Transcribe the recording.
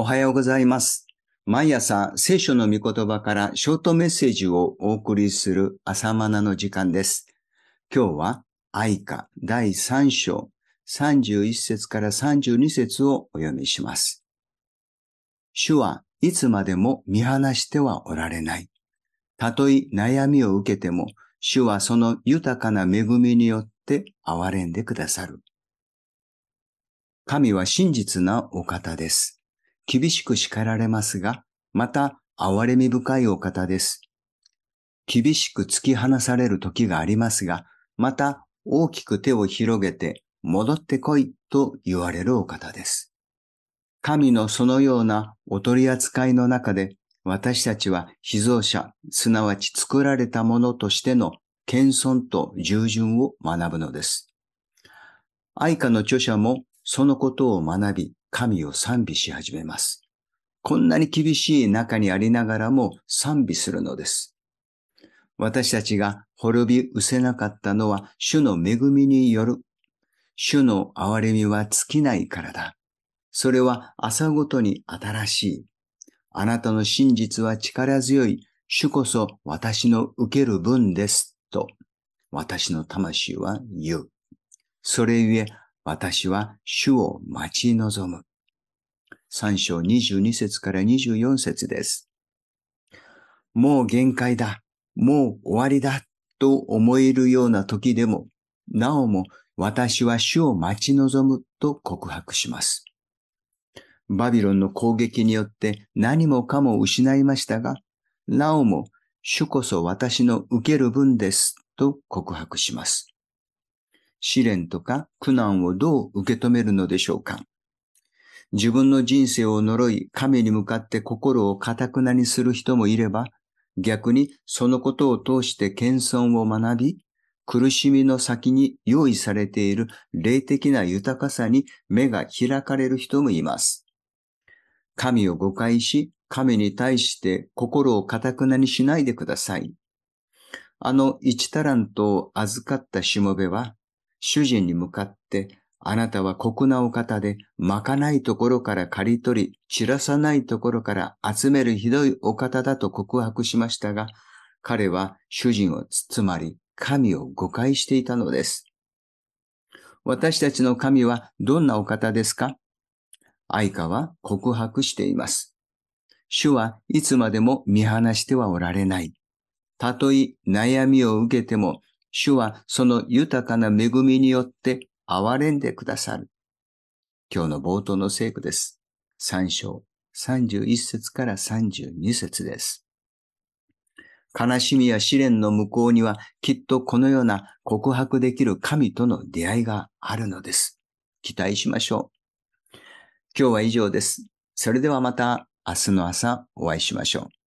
おはようございます。毎朝聖書の御言葉からショートメッセージをお送りする朝マナの時間です。今日は愛歌第3章31節から32節をお読みします。主はいつまでも見放してはおられない。たとえ悩みを受けても、主はその豊かな恵みによって憐れんでくださる。神は真実なお方です。厳しく叱られますが、また憐れみ深いお方です。厳しく突き放される時がありますが、また大きく手を広げて戻ってこいと言われるお方です。神のそのようなお取り扱いの中で、私たちは被造者、すなわち作られたものとしての謙遜と従順を学ぶのです。愛歌の著者もそのことを学び、神を賛美し始めます。こんなに厳しい中にありながらも賛美するのです。私たちが滅び失せなかったのは主の恵みによる。主の憐れみは尽きないからだ。それは朝ごとに新しい。あなたの真実は力強い。主こそ私の受ける分です。と、私の魂は言う。それゆえ、私は主を待ち望む。三章22節から24節です。もう限界だ。もう終わりだ。と思えるような時でも、なおも私は主を待ち望むと告白します。バビロンの攻撃によって何もかも失いましたが、なおも主こそ私の受ける分ですと告白します。試練とか苦難をどう受け止めるのでしょうか自分の人生を呪い、神に向かって心を堅くなにする人もいれば、逆にそのことを通して謙遜を学び、苦しみの先に用意されている霊的な豊かさに目が開かれる人もいます。神を誤解し、神に対して心を堅くなにしないでください。あの一タラントを預かったしもべは、主人に向かって、あなたは酷なお方で、まかないところから刈り取り、散らさないところから集めるひどいお方だと告白しましたが、彼は主人をつまり神を誤解していたのです。私たちの神はどんなお方ですか？愛花は告白しています。主はいつまでも見放してはおられない。たとえ悩みを受けても、主はその豊かな恵みによって憐れんでくださる。今日の冒頭の聖句です。三章31節から32節です。悲しみや試練の向こうにはきっとこのような告白できる神との出会いがあるのです。期待しましょう。今日は以上です。それではまた明日の朝お会いしましょう。